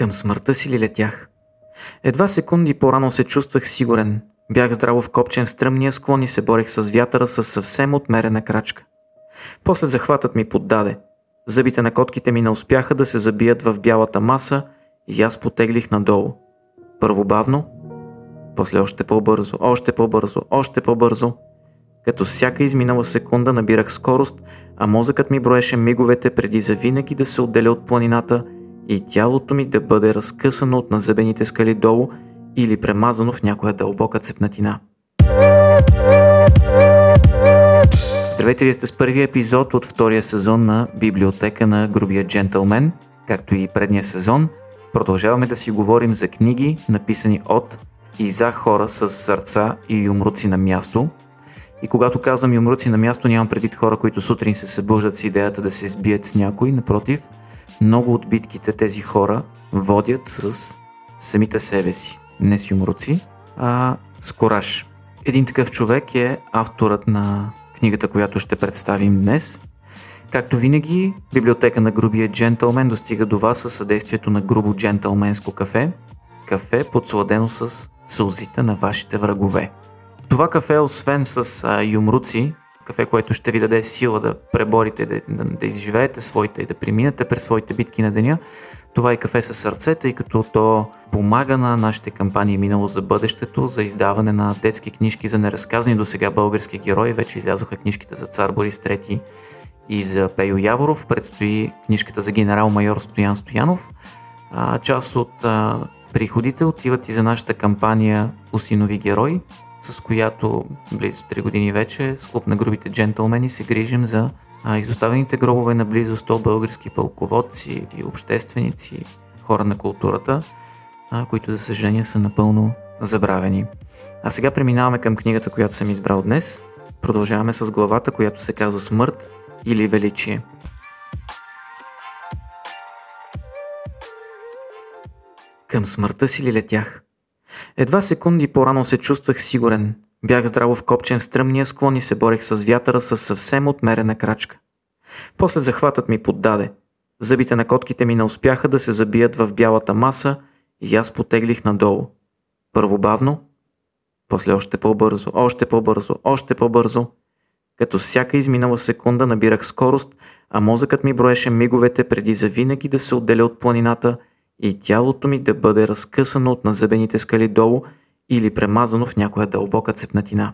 Към смъртта си ли летях? Едва секунди по-рано се чувствах сигурен. Бях здраво вкопчен в стръмния склон и се борех с вятъра с съвсем отмерена крачка. После захватът ми поддаде. Зъбите на котките ми не успяха да се забият в бялата маса и аз потеглих надолу. Първо бавно, после още по-бързо, още по-бързо, още по-бързо. Като всяка изминала секунда набирах скорост, а мозъкът ми броеше миговете преди завинаги да се отделя от планината и тялото ми да бъде разкъсано от назъбените скали долу или премазано в някоя дълбока цепнатина. Здравейте, вие сте с първия епизод от втория сезон на Библиотека на Грубия джентълмен, както и предния сезон. Продължаваме да си говорим за книги, написани от и за хора с сърца и юмруци на място. И когато казвам юмруци на място, нямам предвид хора, които сутрин се събуждат с идеята да се сбият с някой. Напротив, много от битките тези хора водят с самите себе си. Не с юмруци, а с кораж. Един такъв човек е авторът на книгата, която ще представим днес. Както винаги, библиотека на грубия джентълмен достига до вас със съдействието на грубо джентълменско кафе. Кафе подсладено с сълзите на вашите врагове. Това кафе, освен с а, юмруци, кафе, което ще ви даде сила да преборите, да, да, изживеете своите и да преминете през своите битки на деня, това е кафе със сърце, тъй като то помага на нашите кампании Минало за бъдещето, за издаване на детски книжки за неразказани до сега български герои. Вече излязоха книжките за цар Борис III и за Пейо Яворов. Предстои книжката за генерал-майор Стоян Стоянов. А, част от а, приходите отиват и за нашата кампания Усинови герои, с която близо 3 години вече с клуб на грубите джентълмени се грижим за а, изоставените гробове на близо 100 български пълководци и общественици, хора на културата, а, които за съжаление са напълно забравени. А сега преминаваме към книгата, която съм избрал днес. Продължаваме с главата, която се казва Смърт или Величие. Към смъртта си ли летях? Едва секунди по-рано се чувствах сигурен. Бях здраво вкопчен в стръмния склон и се борех с вятъра с съвсем отмерена крачка. После захватът ми поддаде. Зъбите на котките ми не успяха да се забият в бялата маса и аз потеглих надолу. Първо бавно, после още по-бързо, още по-бързо, още по-бързо. Като всяка изминала секунда набирах скорост, а мозъкът ми броеше миговете преди завинаги да се отделя от планината – и тялото ми да бъде разкъсано от назъбените скали долу или премазано в някоя дълбока цепнатина.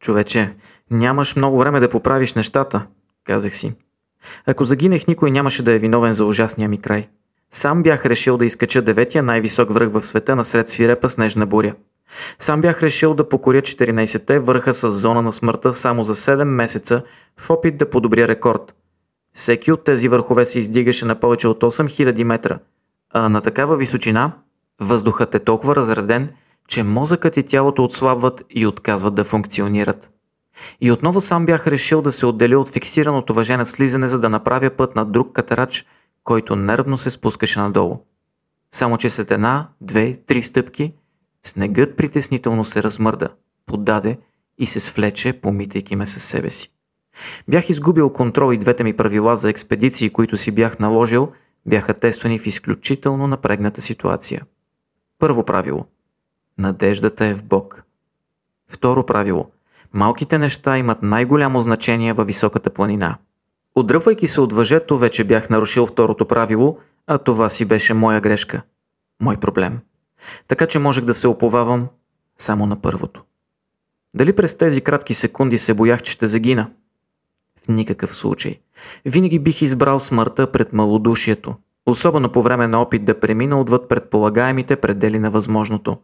Човече, нямаш много време да поправиш нещата, казах си. Ако загинех, никой нямаше да е виновен за ужасния ми край. Сам бях решил да изкача деветия най-висок връх в света насред свирепа снежна буря. Сам бях решил да покоря 14-те върха с зона на смъртта само за 7 месеца в опит да подобря рекорд. Всеки от тези върхове се издигаше на повече от 8000 метра – а на такава височина въздухът е толкова разреден, че мозъкът и тялото отслабват и отказват да функционират. И отново сам бях решил да се отделя от фиксираното въжене слизане, за да направя път на друг катерач, който нервно се спускаше надолу. Само че след една, две, три стъпки, снегът притеснително се размърда, поддаде и се свлече, помитайки ме със себе си. Бях изгубил контрол и двете ми правила за експедиции, които си бях наложил – бяха тествани в изключително напрегната ситуация. Първо правило. Надеждата е в Бог. Второ правило. Малките неща имат най-голямо значение във високата планина. Отдръпвайки се от въжето, вече бях нарушил второто правило, а това си беше моя грешка. Мой проблем. Така че можех да се оповавам само на първото. Дали през тези кратки секунди се боях, че ще загина? Никакъв случай. Винаги бих избрал смъртта пред малодушието, особено по време на опит да премина отвъд предполагаемите предели на възможното.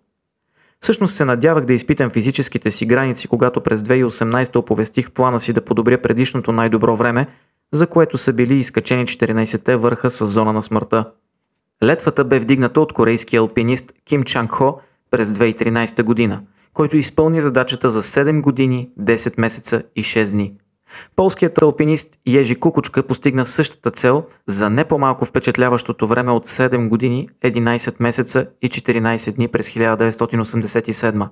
Всъщност се надявах да изпитам физическите си граници, когато през 2018 оповестих плана си да подобря предишното най-добро време, за което са били изкачени 14-те върха с зона на смъртта. Летвата бе вдигната от корейския алпинист Ким Чанг Хо през 2013 година, който изпълни задачата за 7 години, 10 месеца и 6 дни – Полският алпинист Ежи Кукучка постигна същата цел за не по-малко впечатляващото време от 7 години, 11 месеца и 14 дни през 1987.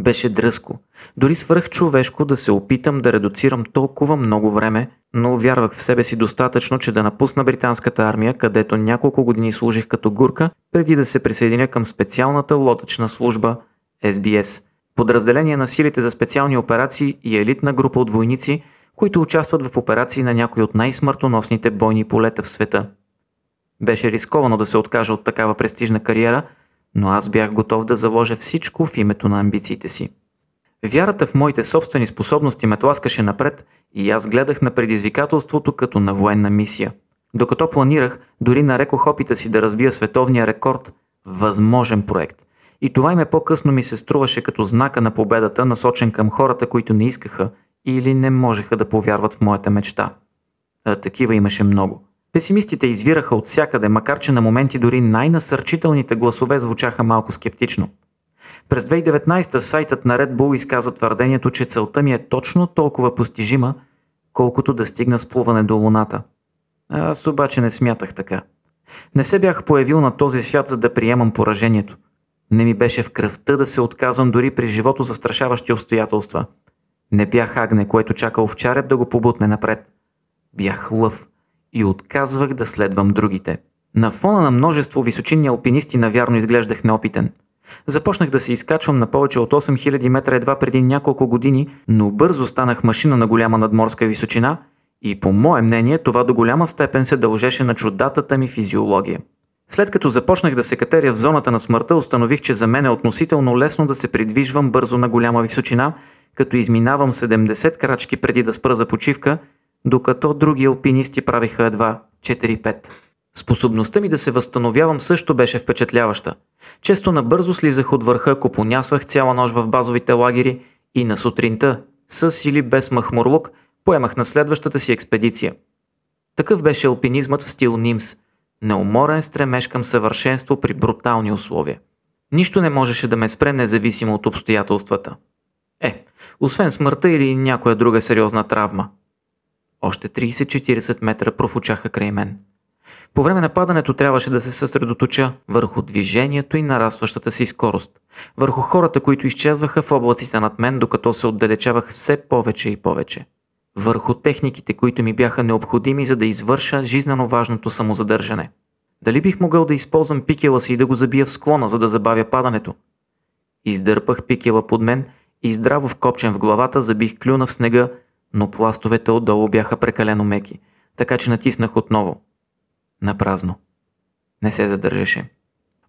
Беше дръско, дори свърх човешко да се опитам да редуцирам толкова много време, но вярвах в себе си достатъчно, че да напусна британската армия, където няколко години служих като гурка, преди да се присъединя към специалната лодъчна служба SBS, подразделение на силите за специални операции и елитна група от войници, които участват в операции на някои от най-смъртоносните бойни полета в света. Беше рисковано да се откажа от такава престижна кариера, но аз бях готов да заложа всичко в името на амбициите си. Вярата в моите собствени способности ме тласкаше напред и аз гледах на предизвикателството като на военна мисия. Докато планирах, дори нарекох опита си да разбия световния рекорд възможен проект. И това име по-късно ми се струваше като знака на победата, насочен към хората, които не искаха или не можеха да повярват в моята мечта. А такива имаше много. Песимистите извираха от всякъде, макар че на моменти дори най-насърчителните гласове звучаха малко скептично. През 2019 сайтът на Red Bull изказа твърдението, че целта ми е точно толкова постижима, колкото да стигна с плуване до Луната. Аз обаче не смятах така. Не се бях появил на този свят, за да приемам поражението. Не ми беше в кръвта да се отказвам дори при живото застрашаващи обстоятелства. Не бях агне, което чака овчарят да го побутне напред. Бях лъв и отказвах да следвам другите. На фона на множество височинни алпинисти навярно изглеждах неопитен. Започнах да се изкачвам на повече от 8000 метра едва преди няколко години, но бързо станах машина на голяма надморска височина и по мое мнение това до голяма степен се дължеше на чудатата ми физиология. След като започнах да се катеря в зоната на смъртта, установих, че за мен е относително лесно да се придвижвам бързо на голяма височина, като изминавам 70 крачки преди да спра за почивка, докато други алпинисти правиха едва 4-5. Способността ми да се възстановявам също беше впечатляваща. Често набързо слизах от върха, ако понясвах цяла нощ в базовите лагери и на сутринта, с или без махмурлук, поемах на следващата си експедиция. Такъв беше алпинизмът в стил Нимс – неуморен стремеж към съвършенство при брутални условия. Нищо не можеше да ме спре независимо от обстоятелствата. Е, освен смъртта или някоя друга сериозна травма. Още 30-40 метра профучаха край мен. По време на падането трябваше да се съсредоточа върху движението и нарастващата си скорост, върху хората, които изчезваха в облаците над мен, докато се отдалечавах все повече и повече върху техниките, които ми бяха необходими, за да извърша жизнено важното самозадържане. Дали бих могъл да използвам пикела си и да го забия в склона, за да забавя падането? Издърпах пикела под мен и здраво вкопчен в главата забих клюна в снега, но пластовете отдолу бяха прекалено меки, така че натиснах отново. Напразно. Не се задържаше.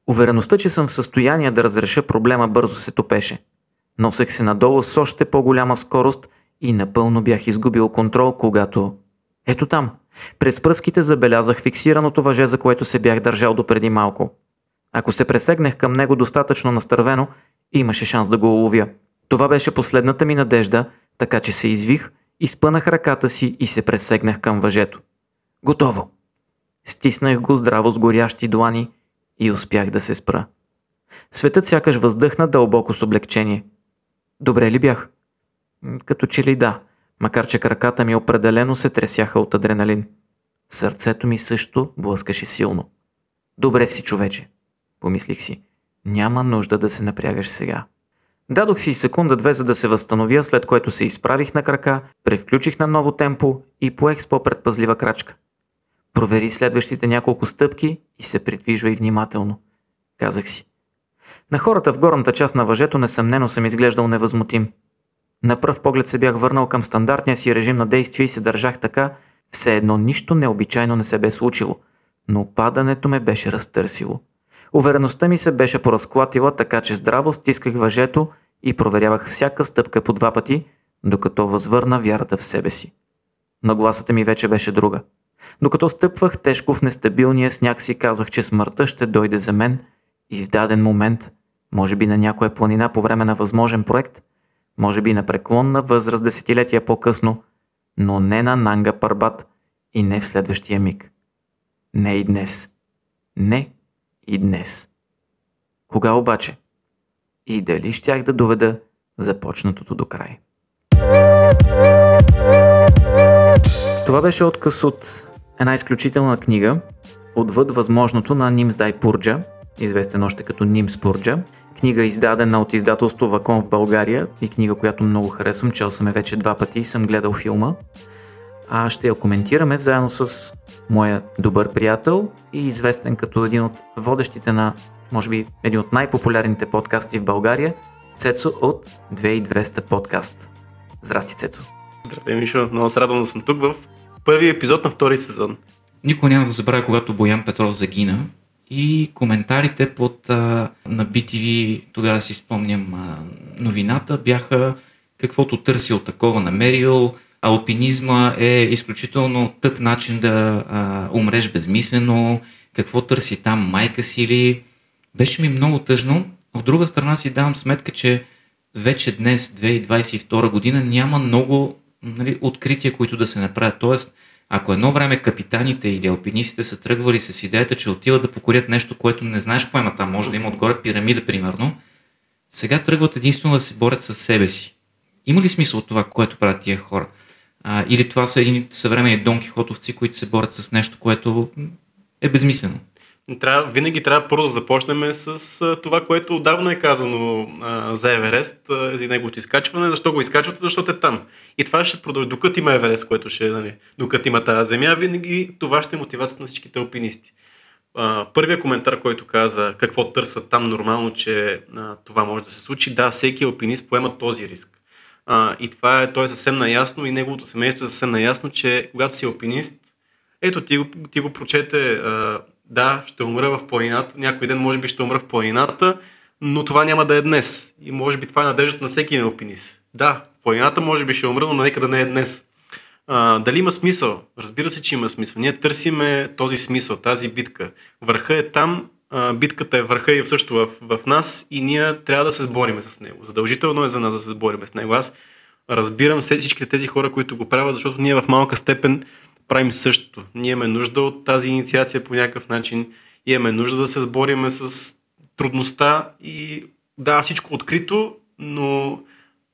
Увереността, че съм в състояние да разреша проблема бързо се топеше. Носех се надолу с още по-голяма скорост и напълно бях изгубил контрол, когато... Ето там, през пръските забелязах фиксираното въже, за което се бях държал до преди малко. Ако се пресегнах към него достатъчно настървено, имаше шанс да го уловя. Това беше последната ми надежда, така че се извих, изпънах ръката си и се пресегнах към въжето. Готово! Стиснах го здраво с горящи длани и успях да се спра. Светът сякаш въздъхна дълбоко с облегчение. Добре ли бях? Като че ли да, макар че краката ми определено се тресяха от адреналин. Сърцето ми също блъскаше силно. Добре си, човече, помислих си. Няма нужда да се напрягаш сега. Дадох си секунда-две, за да се възстановя, след което се изправих на крака, превключих на ново темпо и поех с по-предпазлива крачка. Провери следващите няколко стъпки и се придвижвай внимателно, казах си. На хората в горната част на въжето несъмнено съм изглеждал невъзмутим – на пръв поглед се бях върнал към стандартния си режим на действие и се държах така, все едно нищо необичайно не се бе случило, но падането ме беше разтърсило. Увереността ми се беше поразклатила, така че здраво стисках въжето и проверявах всяка стъпка по два пъти, докато възвърна вярата в себе си. Нагласата ми вече беше друга. Докато стъпвах тежко в нестабилния сняг си казвах, че смъртта ще дойде за мен и в даден момент, може би на някоя планина по време на възможен проект – може би на преклонна възраст десетилетия по-късно, но не на Нанга Парбат и не в следващия миг. Не и днес. Не и днес. Кога обаче? И дали щях да доведа започнатото до край? Това беше отказ от една изключителна книга, отвъд възможното на Нимсдай Пурджа, известен още като Ним Спурджа. Книга издадена от издателство Вакон в България и книга, която много харесвам, чел съм е вече два пъти и съм гледал филма. А ще я коментираме заедно с моя добър приятел и известен като един от водещите на, може би, един от най-популярните подкасти в България, Цецо от 2200 подкаст. Здрасти, Цецо. Здравей, Мишо. Много се радвам да съм тук в първи епизод на втори сезон. Никой няма да забравя, когато Боян Петров загина и коментарите под а, на BTV, тогава си спомням а, новината, бяха каквото търсил такова намерил, алпинизма е изключително тъп начин да а, умреш безмислено, какво търси там майка си или... Беше ми много тъжно. От друга страна си давам сметка, че вече днес, 2022 година, няма много нали, открития, които да се направят. Тоест, ако едно време капитаните или алпинистите са тръгвали с идеята, че отиват да покорят нещо, което не знаеш какво има там, може да има отгоре пирамида, примерно, сега тръгват единствено да се борят с себе си. Има ли смисъл от това, което правят тия хора? А, или това са едни съвременни донкихотовци, които се борят с нещо, което е безмислено? Трябва, винаги трябва първо да започнем с а, това, което отдавна е казано а, за Еверест, а, за неговото изкачване. Защо го изкачвате? Защото е там. И това ще продължи, докато има Еверест, което ще, нали, докато има тази земя, винаги това ще е мотивацията на всичките алпинисти. А, първият коментар, който каза какво търсят там нормално, че а, това може да се случи, да, всеки алпинист поема този риск. А, и това е, той е съвсем наясно и неговото семейство е съвсем наясно, че когато си алпинист, ето ти ти го прочете а, да, ще умра в планината, някой ден може би ще умра в планината, но това няма да е днес. И може би това е надеждата на всеки алпинист. Да, планината може би ще умра, но нека да не е днес. А, дали има смисъл? Разбира се, че има смисъл. Ние търсиме този смисъл, тази битка. Върха е там, а, битката е върха и също в, в нас и ние трябва да се сбориме с него. Задължително е за нас да се сбориме с него. Аз разбирам всичките тези хора, които го правят, защото ние в малка степен правим същото. Ние имаме нужда от тази инициация по някакъв начин, имаме нужда да се сбориме с трудността и да, всичко открито, но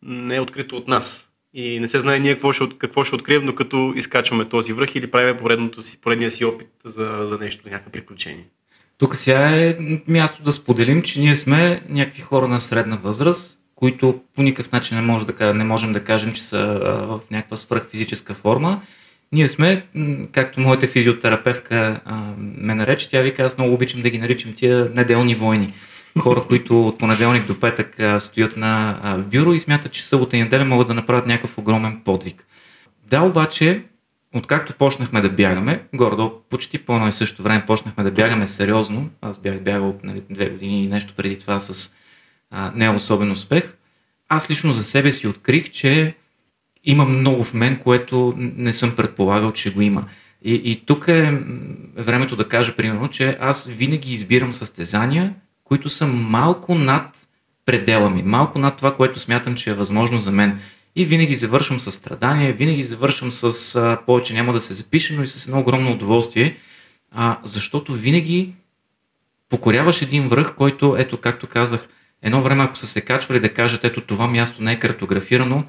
не е открито от нас. И не се знае ние какво ще, какво ще открием, докато изкачваме този връх или правим си, поредния си опит за, за нещо, някакво приключение. Тук сега е място да споделим, че ние сме някакви хора на средна възраст, които по никакъв начин не, може да, не можем да кажем, че са в някаква свръхфизическа форма ние сме, както моята физиотерапевтка а, ме нарече, тя вика, аз много обичам да ги наричам тия неделни войни. Хора, които от понеделник до петък а, стоят на а, бюро и смятат, че събота и неделя могат да направят някакъв огромен подвиг. Да, обаче, откакто почнахме да бягаме, гордо почти по едно и също време почнахме да бягаме сериозно, аз бях бягал нали, две години и нещо преди това с а, не особен успех, аз лично за себе си открих, че има много в мен, което не съм предполагал, че го има. И, и тук е времето да кажа, примерно, че аз винаги избирам състезания, които са малко над предела ми, малко над това, което смятам, че е възможно за мен. И винаги завършвам с страдание, винаги завършвам с а, повече няма да се запише, но и с едно огромно удоволствие, а, защото винаги покоряваш един връх, който, ето както казах, едно време ако са се качвали да кажат, ето това място не е картографирано,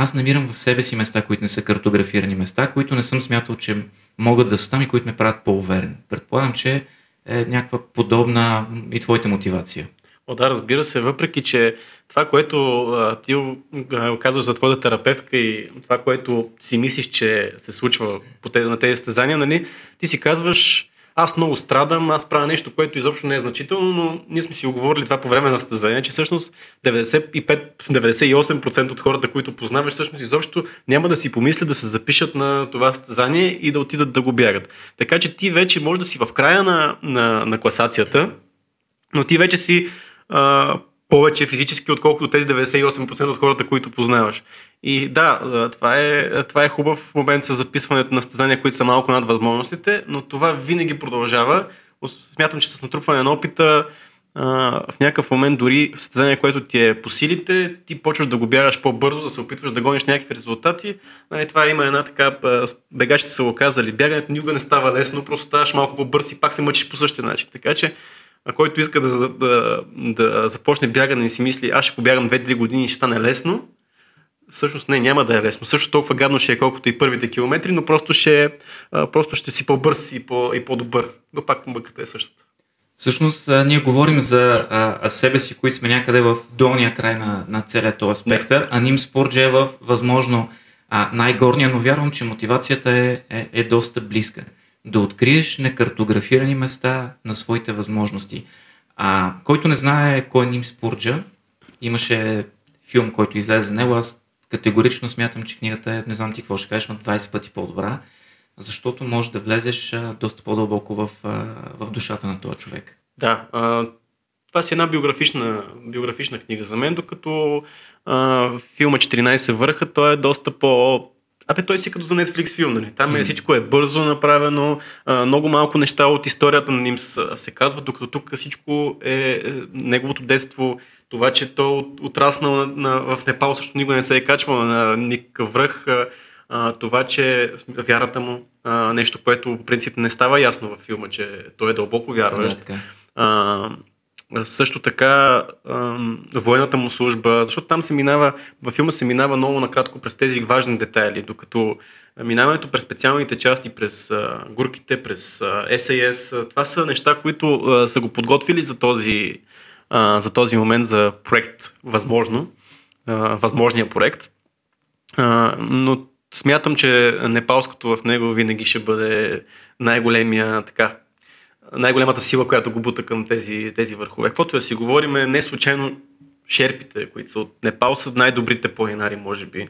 аз намирам в себе си места, които не са картографирани места, които не съм смятал, че могат да са там и които ме правят по-уверен. Предполагам, че е някаква подобна и твоята мотивация. О, да, разбира се, въпреки, че това, което а, ти казваш за твоята терапевтка и това, което си мислиш, че се случва по тези, на тези стезания, нали, ти си казваш, аз много страдам, аз правя нещо, което изобщо не е значително, но ние сме си оговорили това по време на състезание, че всъщност 95-98% от хората, които познаваш, всъщност изобщо няма да си помислят да се запишат на това състезание и да отидат да го бягат. Така че ти вече може да си в края на, на, на класацията, но ти вече си а, повече физически, отколкото тези 98% от хората, които познаваш. И да, това е, това е хубав момент с записването на стезания, които са малко над възможностите, но това винаги продължава. Смятам, че с натрупване на опита в някакъв момент дори в състезание, което ти е по силите, ти почваш да го бягаш по-бързо, да се опитваш да гониш някакви резултати. Нали, това има една така, бегачите са го казали, бягането никога не става лесно, просто ставаш малко по-бърз и пак се мъчиш по същия начин. Така че, който иска да, да, да започне бягане и си мисли, аз ще побягам 2-3 години и ще стане лесно, всъщност не, няма да е лесно. Също толкова гадно ще е колкото и първите километри, но просто ще, просто ще си по-бърз и, по, и по-добър. Но пак мъката е същата. Всъщност, ние говорим за а, себе си, които сме някъде в долния край на, на целият този спектър, а Ним Спорджа е в възможно а, най-горния, но вярвам, че мотивацията е, е, е доста близка. Да откриеш некартографирани места на своите възможности. А, който не знае кой е Ним Спорджа, имаше филм, който излезе за него, аз категорично смятам, че книгата е, не знам ти какво ще кажеш, но 20 пъти по-добра защото може да влезеш доста по-дълбоко в, в душата на този човек. Да, а, това си една биографична, биографична книга за мен, докато а, филма 14 върха, той е доста по... Абе, той си като за Netflix филм, нали? Там е, всичко е бързо направено, а, много малко неща от историята на ним се казват, докато тук всичко е, е неговото детство, това, че той отраснал на, на, в Непал, също никога не се е качвал на никакъв връх, а, това, че вярата му, а, нещо, което в принцип не става ясно във филма, че той е дълбоко вярващ. Да, а, също така а, военната му служба, защото там се минава, във филма се минава много накратко през тези важни детайли, докато минаването през специалните части, през а, гурките, през а, SAS, това са неща, които а, са го подготвили за този, за този момент, за проект, възможно, а, възможния проект. А, но смятам, че непалското в него винаги ще бъде най-големия, така, най-големата сила, която го бута към тези, тези върхове. Каквото да си говорим, не случайно шерпите, които са от Непал, са най-добрите планинари, може би.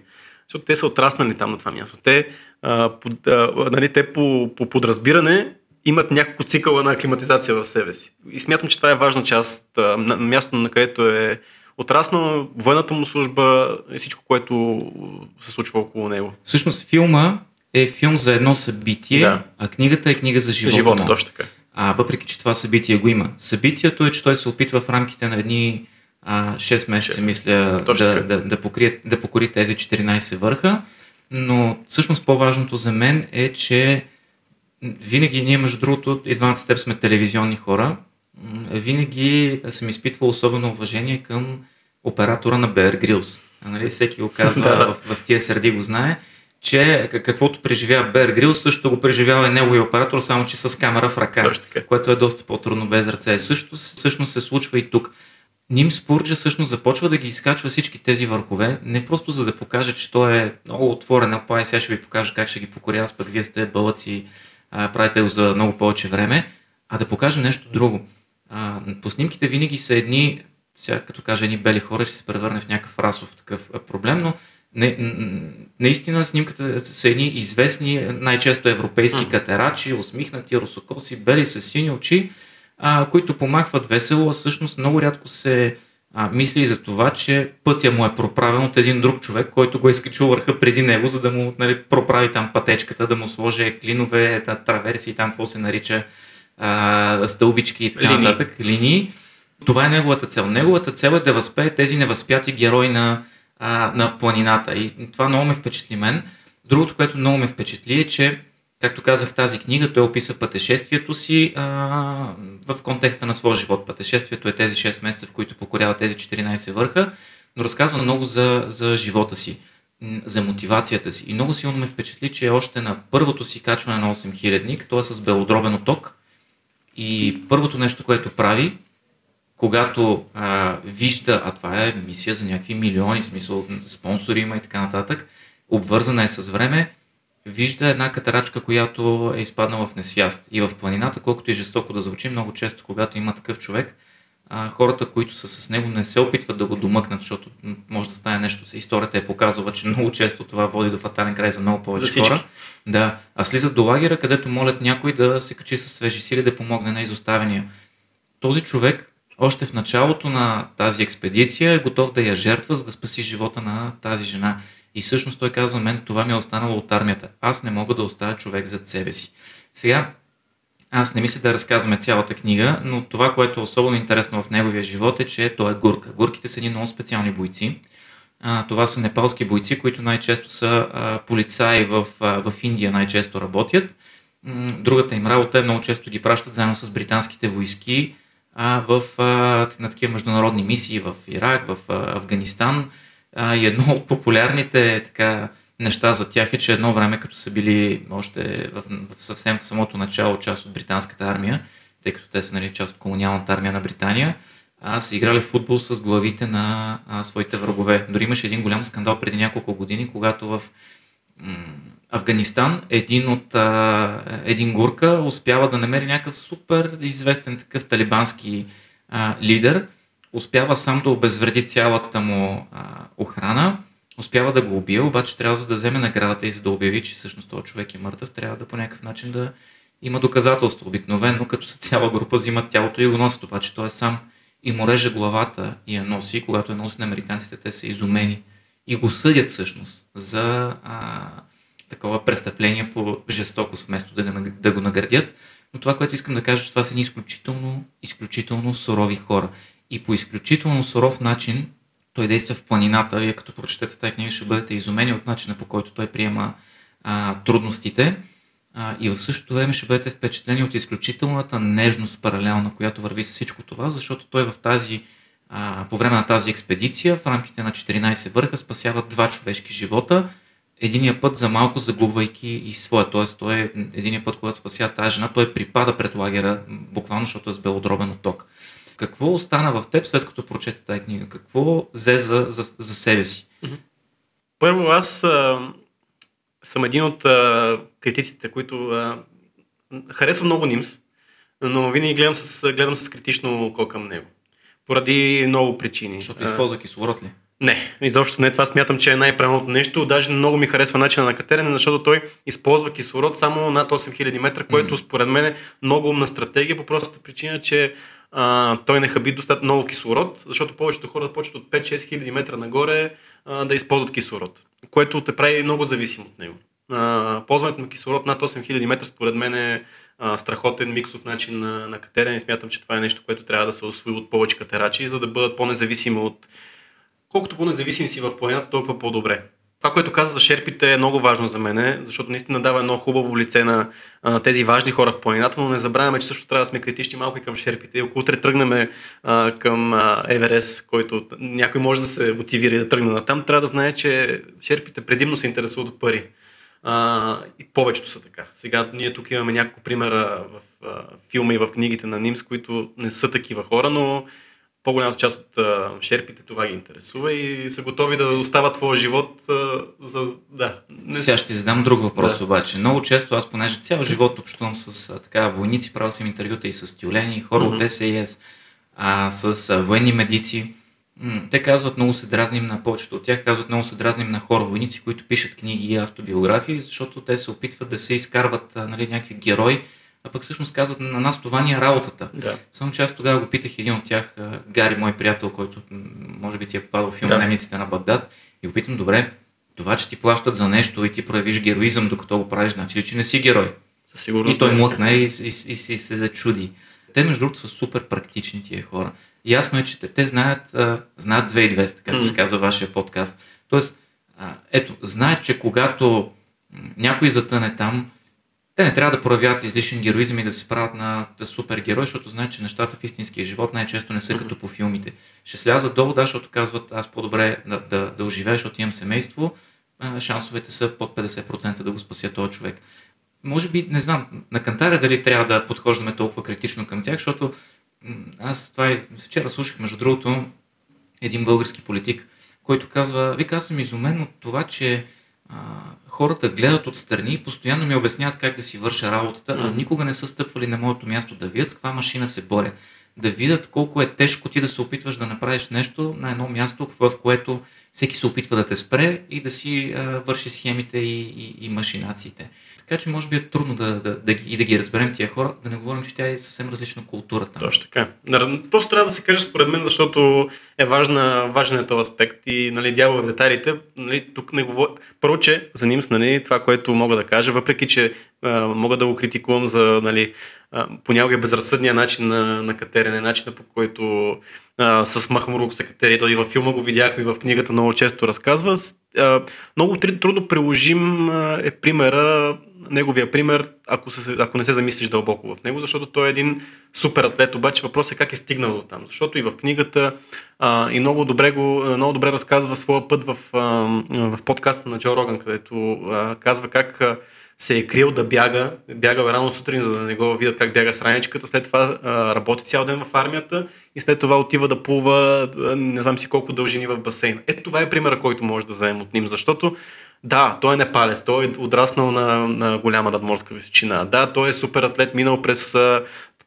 Защото те са отраснали там на това място. Те, а, под, а, нали, те по, по подразбиране имат няколко цикъла на аклиматизация в себе си. И смятам, че това е важна част, на, място, на където е отраснал военната му служба и всичко, което се случва около него. Всъщност филма е филм за едно събитие, да. а книгата е книга за живота. Живота, точно така. А въпреки, че това събитие го има. Събитието е, че той се опитва в рамките на едни а, 6 месеца, 6 мисля, да, да, да, покрие, да покори тези 14 върха. Но всъщност по-важното за мен е, че винаги ние, между другото, и двамата с теб сме телевизионни хора, винаги съм изпитвал особено уважение към оператора на Bear Grylls. Нали, всеки го казва, в, в тия среди го знае, че каквото преживява Bear Grylls, също го преживява и неговия оператор, само че с камера в ръка, което е доста по-трудно без ръце. Също всъщност се случва и тук. Ним Спурджа всъщност започва да ги изкачва всички тези върхове, не просто за да покаже, че той е много отворен, а сега ще ви покажа как ще ги покоря, аз пък вие сте бълъци, правите го за много повече време, а да покаже нещо друго а, по снимките винаги са едни, сега като кажа едни бели хора, ще се превърне в някакъв расов такъв проблем, но не, наистина снимката са едни известни, най-често европейски mm. катерачи, усмихнати, русокоси, бели с сини очи, а, които помахват весело, а всъщност много рядко се а, мисли за това, че пътя му е проправен от един друг човек, който го е изкачил върха преди него, за да му нали, проправи там пътечката, да му сложи клинове, траверси, там какво се нарича а, стълбички и така линии. нататък, линии. Това е неговата цел. Неговата цел е да възпее тези невъзпяти герои на, а, на планината. И това много ме впечатли мен. Другото, което много ме впечатли е, че, както казах тази книга, той описва пътешествието си а, в контекста на своя живот. Пътешествието е тези 6 месеца, в които покорява тези 14 върха, но разказва много за, за живота си, за мотивацията си. И много силно ме впечатли, че още на първото си качване на 8000 т.е. с белодробен оток, и първото нещо, което прави, когато а, вижда, а това е мисия за някакви милиони, в смисъл спонсори има и така нататък, обвързана е с време, вижда една катерачка, която е изпаднала в несвяст. И в планината, колкото и жестоко да звучи, много често, когато има такъв човек, а, хората, които са с него, не се опитват да го домъкнат, защото може да стане нещо. Историята е показва, че много често това води до фатален край за много повече за хора. Да, а слизат до лагера, където молят някой да се качи със свежи сили да помогне на изоставения. Този човек още в началото на тази експедиция е готов да я жертва, за да спаси живота на тази жена. И всъщност той казва, мен това ми е останало от армията. Аз не мога да оставя човек зад себе си. Сега, аз не мисля да разказваме цялата книга, но това, което е особено интересно в неговия живот е, че той е гурка. Гурките са едни много специални бойци. А, това са непалски бойци, които най-често са а, полицаи в, а, в Индия, най-често работят. Другата им работа е много често ги пращат заедно с британските войски а, в, а, на такива международни мисии в Ирак, в а, Афганистан. А, и едно от популярните така, неща за тях е, че едно време, като са били още в, в съвсем в самото начало част от британската армия, тъй като те са нали, част от колониалната армия на Британия, а, са играли футбол с главите на а, своите врагове. Дори имаше един голям скандал преди няколко години, когато в м- Афганистан един от а, един гурка успява да намери някакъв супер известен такъв талибански а, лидер, успява сам да обезвреди цялата му а, охрана, успява да го убие, обаче трябва за да вземе наградата и за да обяви, че всъщност този човек е мъртъв, трябва да по някакъв начин да има доказателство. Обикновено, като са цяла група, взимат тялото и го носят, обаче той е сам и му реже главата и я носи. Когато я носи на американците, те са изумени и го съдят всъщност за а, такова престъпление по жестокост, вместо да, го, да го наградят. Но това, което искам да кажа, че това са ни изключително, изключително сурови хора. И по изключително суров начин той действа в планината. Вие като прочетете тази книга ще бъдете изумени от начина по който той приема а, трудностите. А, и в същото време ще бъдете впечатлени от изключителната нежност паралелна, която върви с всичко това, защото той в тази, а, по време на тази експедиция, в рамките на 14 върха, спасява два човешки живота. Единия път за малко загубвайки и своя, т.е. той е единия път, когато спася тази жена, той припада пред лагера, буквално, защото е с белодробен отток. Какво остана в теб след като прочете тази книга? Какво взе за, за, за себе си? Първо, аз а, съм един от а, критиците, които а, харесва много Нимс, но винаги гледам с, гледам с критично око към него. Поради много причини. Защото използва кислород ли? Не, изобщо не. Това смятам, че е най-правилното нещо. Даже много ми харесва начина на катерене, защото той използва кислород само над 8000 метра, което mm. според мен е много умна стратегия по простата причина, че а, той не хаби достатъчно много кислород, защото повечето хора почват от 5-6 хиляди метра нагоре а, да използват кислород, което те прави много зависим от него. А, ползването на кислород над 8000 метра според мен е а, страхотен миксов начин на, на катерене и смятам, че това е нещо, което трябва да се освои от повече катерачи, за да бъдат по-независими от... Колкото по-независим си в планината, толкова по-добре. Това, което каза за шерпите е много важно за мен, защото наистина дава едно хубаво лице на а, тези важни хора в планината, но не забравяме, че също трябва да сме критични малко и към шерпите. Ако утре тръгнем към а, Еверес, който някой може да се мотивира и да тръгне на там, трябва да знае, че шерпите предимно се интересуват от пари. А, и повечето са така. Сега ние тук имаме няколко примера в а, филма и в книгите на Нимс, които не са такива хора, но по-голямата част от а, шерпите това ги интересува и са готови да остават твоя живот а, за... Да. Не... Сега ще задам друг въпрос да. обаче. Много често аз, понеже цял живот общувам с а, така войници, правил съм интервюта и с тюлени, хора mm-hmm. от САС, а, с а, военни медици. М- те казват много се дразним на повечето от тях, казват много се дразним на хора, войници, които пишат книги и автобиографии, защото те се опитват да се изкарват а, нали, някакви герои, а пък всъщност казват на нас това ни е работата. Да. Само че аз тогава го питах един от тях, Гари, мой приятел, който може би ти е попадал в филм да. Немниците на Багдад, и го питам, добре, това, че ти плащат за нещо и ти проявиш героизъм, докато го правиш, значи ли, че не си герой? Със и той млъкна и, и, и, и, и се зачуди. Те, между другото, са супер практични тия хора. Ясно е, че те, те знаят, а, знаят 2200, както mm. се казва вашия подкаст. Тоест, а, ето, знаят, че когато някой затъне там, те не трябва да проявяват излишен героизъм и да се правят на супергерой, защото знаят, че нещата в истинския живот най-често не са mm-hmm. като по филмите. Ще слязат долу, да, защото казват, аз по-добре да, да, да оживея, защото имам семейство, а, шансовете са под 50% да го спася този човек. Може би, не знам, на кантаря дали трябва да подхождаме толкова критично към тях, защото аз това и вчера слушах, между другото, един български политик, който казва, вика, аз съм изумен от това, че а, хората гледат отстрани и постоянно ми обясняват как да си върша работата, а никога не са стъпвали на моето място да видят с каква машина се боря. Да видят колко е тежко ти да се опитваш да направиш нещо на едно място, в което всеки се опитва да те спре и да си а, върши схемите и, и, и машинациите. Така че може би е трудно да, да, да, и да ги разберем тия хора, да не говорим, че тя е съвсем различна култура там. Точно така. Просто трябва да се каже според мен, защото е важна, важен е този аспект и нали, дявол в детайлите. Нали, тук не говоря. Първо, че за Нимс, нали, това, което мога да кажа, въпреки, че а, мога да го критикувам за нали, понякога е безразсъдния начин на, на катерене, начина по който а, с Махмурук се катери. Той и във филма го видяхме, и в книгата много често разказва. А, много трудно приложим е примера неговия пример, ако, се, ако не се замислиш дълбоко в него, защото той е един супер атлет, обаче въпросът е как е стигнал до там. Защото и в книгата а, и много добре, го, много добре разказва своя път в, а, в подкаста на Джо Роган, където а, казва как се е крил да бяга, бяга рано сутрин, за да не го видят как бяга с раничката, след това а, работи цял ден в армията и след това отива да плува не знам си колко дължини в басейна. Ето това е примера, който може да вземем от ним, защото да, той е непалец, той е отраснал на, на голяма надморска височина. Да, той е супер атлет, минал през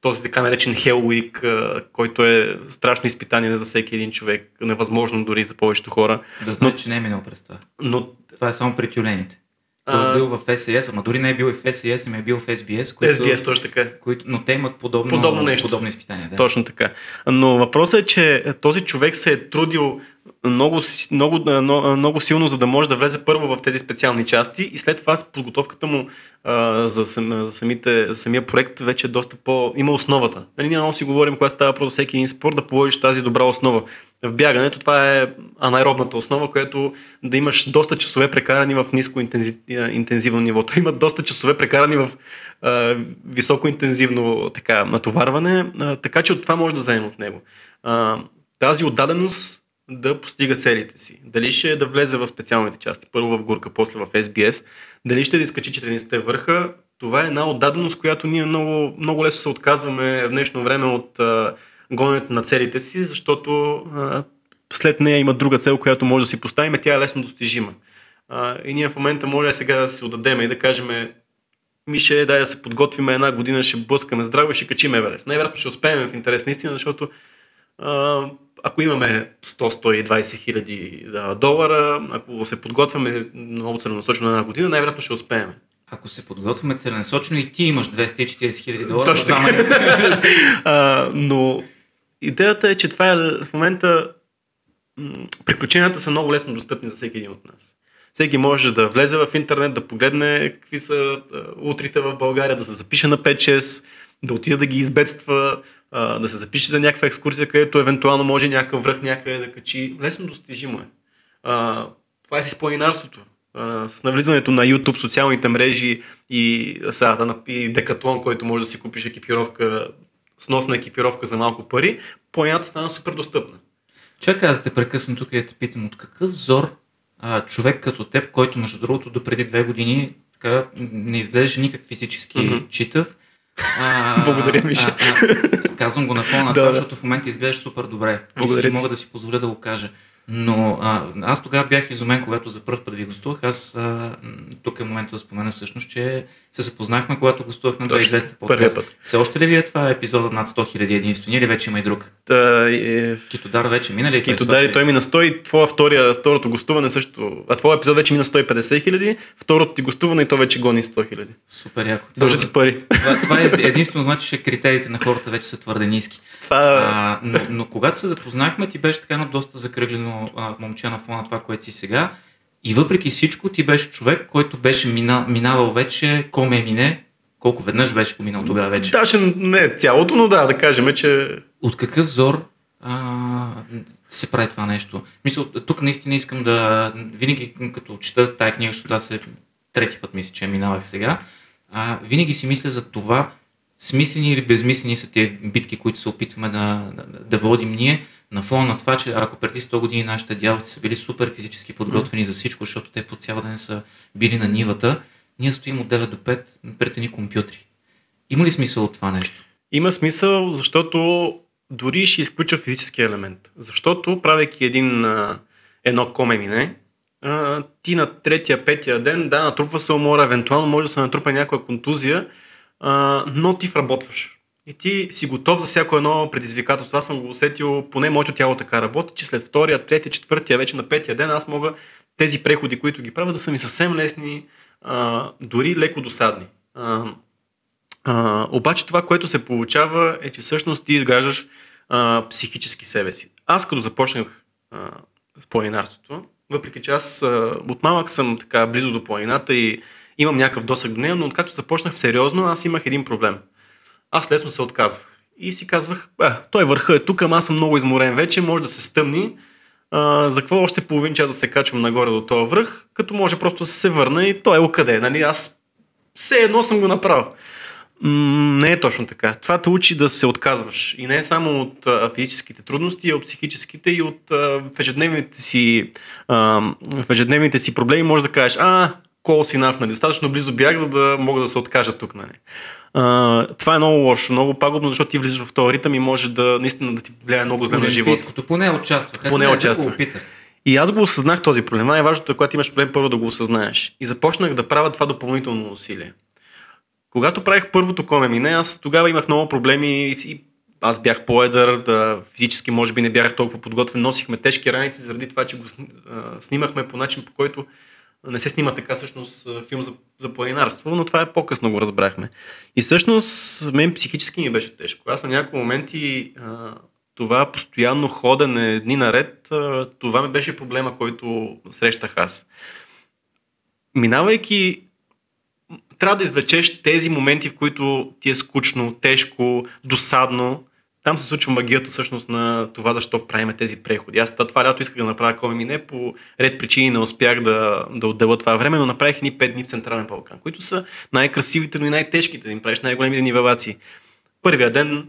този така наречен Hell Week, който е страшно изпитание за всеки един човек, невъзможно дори за повечето хора. Да знаеш, че не е минал през това. Но... Това е само при тюлените. Той е бил в SAS, ама дори не е бил и в SAS, ами е бил в SBS. Които, SBS, точно така. Които, но те имат подобно, подобно нещо. подобно изпитание. Да. Точно така. Но въпросът е, че този човек се е трудил много, много, много, силно, за да може да влезе първо в тези специални части и след това с подготовката му а, за, сам, за, самите, за самия проект вече е доста по... има основата. Нали, ние много си говорим, когато става про всеки един спорт, да положиш тази добра основа. В бягането това е анаеробната основа, която да имаш доста часове прекарани в ниско интензи, интензивно ниво. Той има доста часове прекарани в а, високо интензивно така, натоварване, а, така че от това може да вземем от него. А, тази отдаденост да постига целите си. Дали ще е да влезе в специалните части, първо в Гурка, после в SBS, дали ще да изкачи 14-те върха, това е една отдаденост, която ние много, много лесно се отказваме в днешно време от а, гоненето на целите си, защото а, след нея има друга цел, която може да си поставим, тя е лесно достижима. А, и ние в момента може сега да си отдадем и да кажем ми ще дай да се подготвим една година, ще блъскаме здраво и ще качим Еверест. Най-вероятно ще успеем в интерес на истина, защото ако имаме 100-120 хиляди долара, ако се подготвяме много целенасочено една година, най-вероятно ще успеем. Ако се подготвяме целенасочено и ти имаш 240 хиляди долара, Точно а, но идеята е, че това е в момента приключенията са много лесно достъпни за всеки един от нас. Всеки може да влезе в интернет, да погледне какви са утрите в България, да се запише на 5-6, да отида да ги избедства, да се запише за някаква екскурзия, където евентуално може някакъв връх някъде да качи. Лесно достижимо е. А, това е с изпълнинарството. с навлизането на YouTube, социалните мрежи и, сега, да, и Декатлон, който може да си купиш екипировка, сносна екипировка за малко пари, планината стана супер достъпна. Чакай, аз те прекъсвам тук и те питам, от какъв взор а, човек като теб, който между другото до преди две години така, не изглеждаше никак физически mm-hmm. читав, а, Благодаря, Миша. казвам го на фона на това, да, защото в момента изглежда супер добре. Благодаря и си, мога да си позволя да го кажа. Но а, аз тогава бях изумен, когато за първ път ви гостувах. Аз а, тук е момента да спомена всъщност, че се запознахме, когато гостувах на 2200 подкаст. Все още ли ви е това епизода над 100 000 единствени или вече има и друг? Та, е... Китодар вече мина ли? Китодар и той мина 100 и твоя втория, второто гостуване също. А твоя епизод вече мина 150 хиляди, второто ти гостуване и то вече гони 100 хиляди. Супер яко. Дължа ти пари. Това, това е единствено значи, че критериите на хората вече са твърде ниски. Това... А, но, но, когато се запознахме, ти беше така едно доста закръглено а, момче на фона това, което си сега. И въпреки всичко, ти беше човек, който беше мина, минавал вече коме мине. Колко веднъж беше минал тогава вече? Да, ще не цялото, но да, да кажем, че... От какъв зор а, се прави това нещо? Мисля, тук наистина искам да... Винаги като чета тая книга, защото аз е трети път мисля, че минавах сега, а, винаги си мисля за това, смислени или безмислени са тези битки, които се опитваме да, да, да водим ние, на фона на това, че ако преди 100 години нашите дядовци са били супер физически подготвени за всичко, защото те по цял ден са били на нивата, ние стоим от 9 до 5 пред едни компютри. Има ли смисъл от това нещо? Има смисъл, защото дори ще изключа физически елемент. Защото, правейки един, едно коме ти на третия, петия ден, да, натрупва се умора, евентуално може да се натрупа някаква контузия, но ти вработваш. И ти си готов за всяко едно предизвикателство. Аз съм го усетил, поне моето тяло така работи, че след втория, третия, четвъртия, вече на петия ден аз мога тези преходи, които ги правя, да са ми съвсем лесни, а, дори леко досадни. А, а, обаче това, което се получава е, че всъщност ти изграждаш а, психически себе си. Аз като започнах с планинарството, въпреки че аз а, от малък съм така близо до планината и имам някакъв досък до нея, но откакто започнах сериозно, аз имах един проблем – аз лесно се отказвах. И си казвах, а, той върха е тук, ама аз съм много изморен вече, може да се стъмни. А, за какво още половин час да се качвам нагоре до този връх, като може просто да се върна и той е окъде. Нали? Аз все едно съм го направил. Не е точно така. Това те учи да се отказваш. И не е само от а, физическите трудности, а от психическите и от а, в, ежедневните си, а, в ежедневните си проблеми. Може да кажеш, а, close enough, нали? достатъчно близо бях, за да мога да се откажа тук. Нали? А, това е много лошо, много пагубно, защото ти влизаш в този ритъм и може да наистина да ти влияе много зле на живота. Поне участва. Поне участва. И аз го осъзнах този проблем. Най-важното е, когато имаш проблем, първо да го осъзнаеш. И започнах да правя това допълнително усилие. Когато правих първото коме мине, аз тогава имах много проблеми и аз бях по-едър, да, физически може би не бях толкова подготвен, носихме тежки раници заради това, че го снимахме по начин, по който не се снима така всъщност филм за, за планинарство, но това е по-късно го разбрахме. И всъщност мен психически ми беше тежко. Аз на някои моменти това постоянно ходене дни наред, това ми беше проблема, който срещах аз. Минавайки трябва да извлечеш тези моменти, в които ти е скучно, тежко, досадно. Там се случва магията всъщност на това защо правим тези преходи. Аз това лято исках да направя коми мине, по ред причини не успях да, да отделя това време, но направих ни 5 дни в Централен Балкан, които са най-красивите, но и най-тежките, да им правиш най-големите нивелации. Първия ден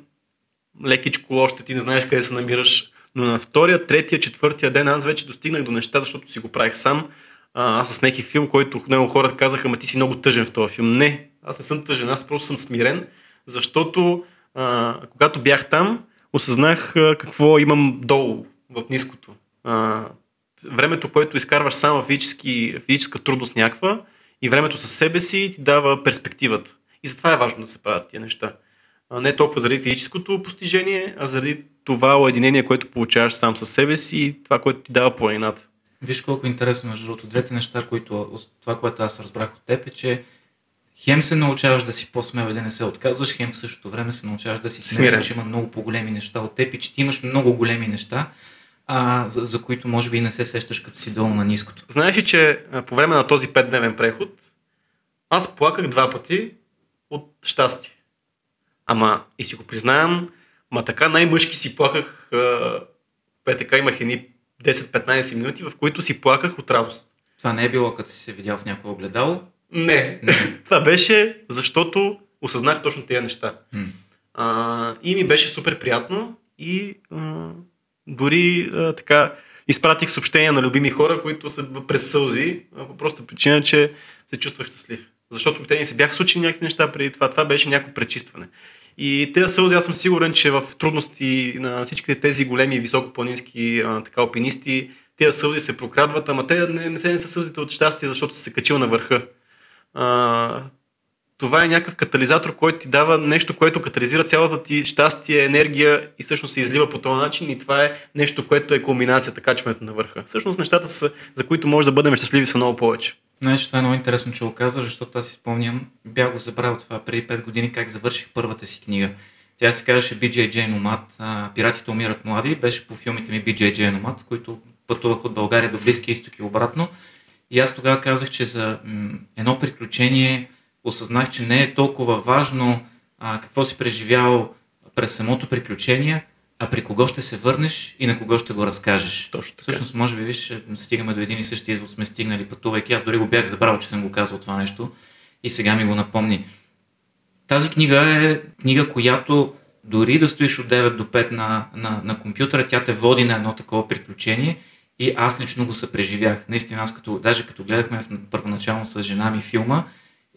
лекичко, още ти не знаеш къде се намираш, но на втория, третия, четвъртия ден аз вече достигнах до неща, защото си го правих сам а, аз с някакъв филм, който много хората казаха, ма ти си много тъжен в този филм. Не, аз не съм тъжен, аз просто съм смирен, защото а, когато бях там, осъзнах а, какво имам долу, в ниското. А, времето, което изкарваш само физически, физическа трудност някаква и времето със себе си ти дава перспективата. И затова е важно да се правят тия неща. А, не толкова заради физическото постижение, а заради това уединение, което получаваш сам със себе си и това, което ти дава планината. Виж колко е интересно, между другото, двете неща, които, това, което аз разбрах от теб е, че хем се научаваш да си по-смел и да не се отказваш, хем в същото време се научаваш да си смирен, че има много по-големи неща от теб и че ти имаш много големи неща, а, за, за които може би не се сещаш като си долу на ниското. Знаеш ли, че по време на този 5-дневен преход аз плаках два пъти от щастие. Ама и си го признавам, ма така най-мъжки си плаках, а, така имах едни 10-15 минути, в които си плаках от радост. Това не е било като си се видял в някое огледало? Не. не. Това беше защото осъзнах точно тези неща. Mm. А, и ми беше супер приятно и а, дори а, така изпратих съобщения на любими хора, които са през сълзи, по проста причина, че се чувствах щастлив. Защото те не се бяха случили някакви неща преди това. Това беше някакво пречистване. И тези сълзи, аз съм сигурен, че в трудности на всичките тези големи високопланински а, така, алпинисти, тези сълзи се прокрадват, ама те не, не, не са сълзите от щастие, защото се качил на върха. А, това е някакъв катализатор, който ти дава нещо, което катализира цялата ти щастие, енергия и всъщност се излива по този начин и това е нещо, което е кулминацията, качването на върха. Всъщност нещата, са, за които може да бъдем щастливи, са много повече. Знаеш, това е много интересно, че го каза, защото аз си спомням, бях го забравил това преди 5 години, как завърших първата си книга. Тя се казваше BJJ Nomad, Пиратите умират млади, беше по филмите ми BJJ Nomad, които пътувах от България до Близкия изток и обратно. И аз тогава казах, че за м- едно приключение осъзнах, че не е толкова важно а, какво си преживял през самото приключение, а при кого ще се върнеш и на кого ще го разкажеш. Точно така. Всъщност, може би, виж, стигаме до един и същи извод сме стигнали пътувайки. Аз дори го бях забрал, че съм го казал това нещо и сега ми го напомни. Тази книга е книга, която дори да стоиш от 9 до 5 на, на, на компютъра, тя те води на едно такова приключение и аз лично го съпреживях. Наистина, аз като, даже като гледахме първоначално с жена ми филма,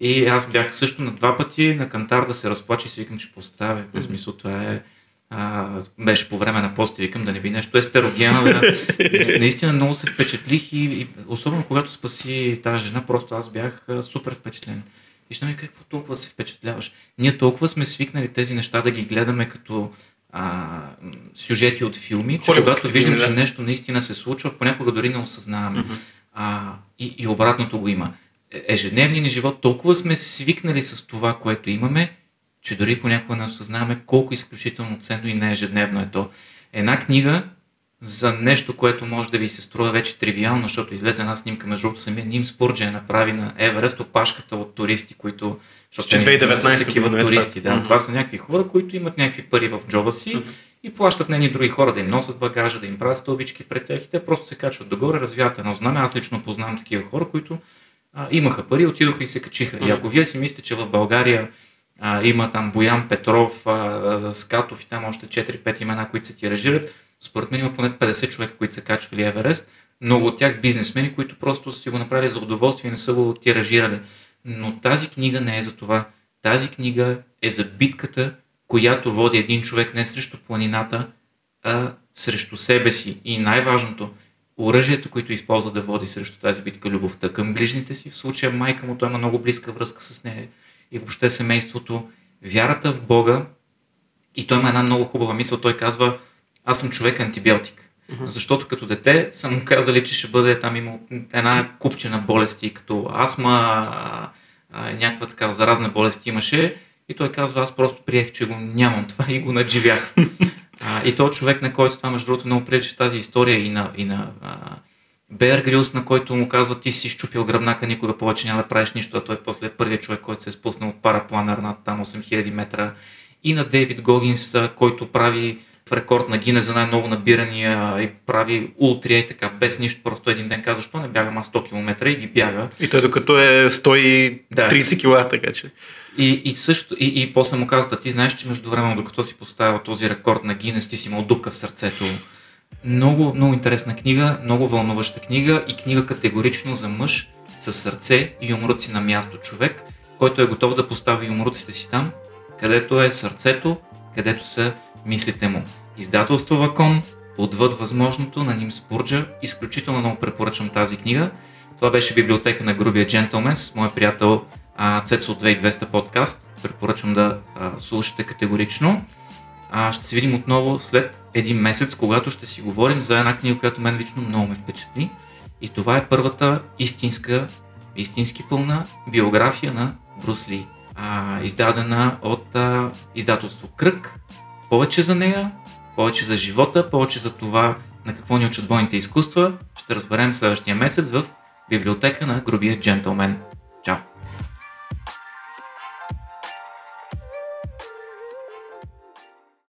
и аз бях също на два пъти на кантар да се разплача и си викам, че поставя. В смисъл, това е а, беше по време на пост и викам да не би нещо естерогена. Да. Наистина много се впечатлих и, и особено когато спаси тази жена, просто аз бях а, супер впечатлен. И ще ми какво толкова се впечатляваш. Ние толкова сме свикнали тези неща да ги гледаме като а, сюжети от филми, че когато виждам, че нещо наистина се случва, понякога дори не осъзнаваме. Mm-hmm. А, и, и обратното го има. Е, ежедневния ни живот толкова сме свикнали с това, което имаме, че дори понякога не осъзнаваме колко изключително ценно и неежедневно е то. Една книга за нещо, което може да ви се струва вече тривиално, защото излезе една снимка между другото самия Ним Спурджен направи на Еверест опашката от туристи, които... Защото 2019 са такива е туристи. Да. Mm-hmm. Това са някакви хора, които имат някакви пари в джоба си mm-hmm. и плащат нени други хора да им носят багажа, да им правят стълбички пред тях и те просто се качват догоре, развиват едно знаме. Аз лично познавам такива хора, които а, имаха пари, отидоха и се качиха. Mm-hmm. И ако вие си мислите, че в България а, има там Боян Петров, а, Скатов и там още 4-5 имена, които се тиражират. Според мен има поне 50 човека, които са качвали Еверест. много от тях бизнесмени, които просто са си го направили за удоволствие и не са го тиражирали. Но тази книга не е за това. Тази книга е за битката, която води един човек не срещу планината, а срещу себе си. И най-важното, оръжието, което използва да води срещу тази битка, любовта към ближните си. В случая майка му, той има много близка връзка с нея и въобще семейството. Вярата в Бога. И той има една много хубава мисъл. Той казва, аз съм човек антибиотик. Uh-huh. Защото като дете са му казали, че ще бъде там има една купчена болести, като астма, някаква такава заразна болест имаше. И той казва, аз просто приех, че го нямам това и го надживях. а, и той човек, на който това, между другото, много прилича тази история и на, и на а, Беар Грилс, на който му казва, ти си щупил гръбнака, никога повече няма да правиш нищо, а той после е първият човек, който се е спуснал от парапланер над там 8000 метра. И на Дейвид Гогинс, който прави в рекорд на Гине за най-много набирания и прави ултрия и така, без нищо, просто един ден казва, защо не бягам аз 100 км и ги бяга. И той докато е 130 да. кила, така че. И, и, също, и, и после му казва, ти знаеш, че между време, докато си поставил този рекорд на Гинес, ти си имал дупка в сърцето. Много, много интересна книга, много вълнуваща книга и книга категорично за мъж с сърце и умруци на място. Човек, който е готов да постави умруците си там, където е сърцето, където са мислите му. Издателство Вакон, отвъд възможното на Ним Спурджа. Изключително много препоръчвам тази книга. Това беше библиотека на грубия джентлмен с моят приятел Цецо от 2200 подкаст. Препоръчвам да а, слушате категорично. А, ще се видим отново след един месец, когато ще си говорим за една книга, която мен лично много ме впечатли. И това е първата истинска, истински пълна биография на Брус Ли, а, издадена от а, издателство Кръг. Повече за нея, повече за живота, повече за това на какво ни учат бойните изкуства, ще разберем следващия месец в библиотека на грубия джентлмен.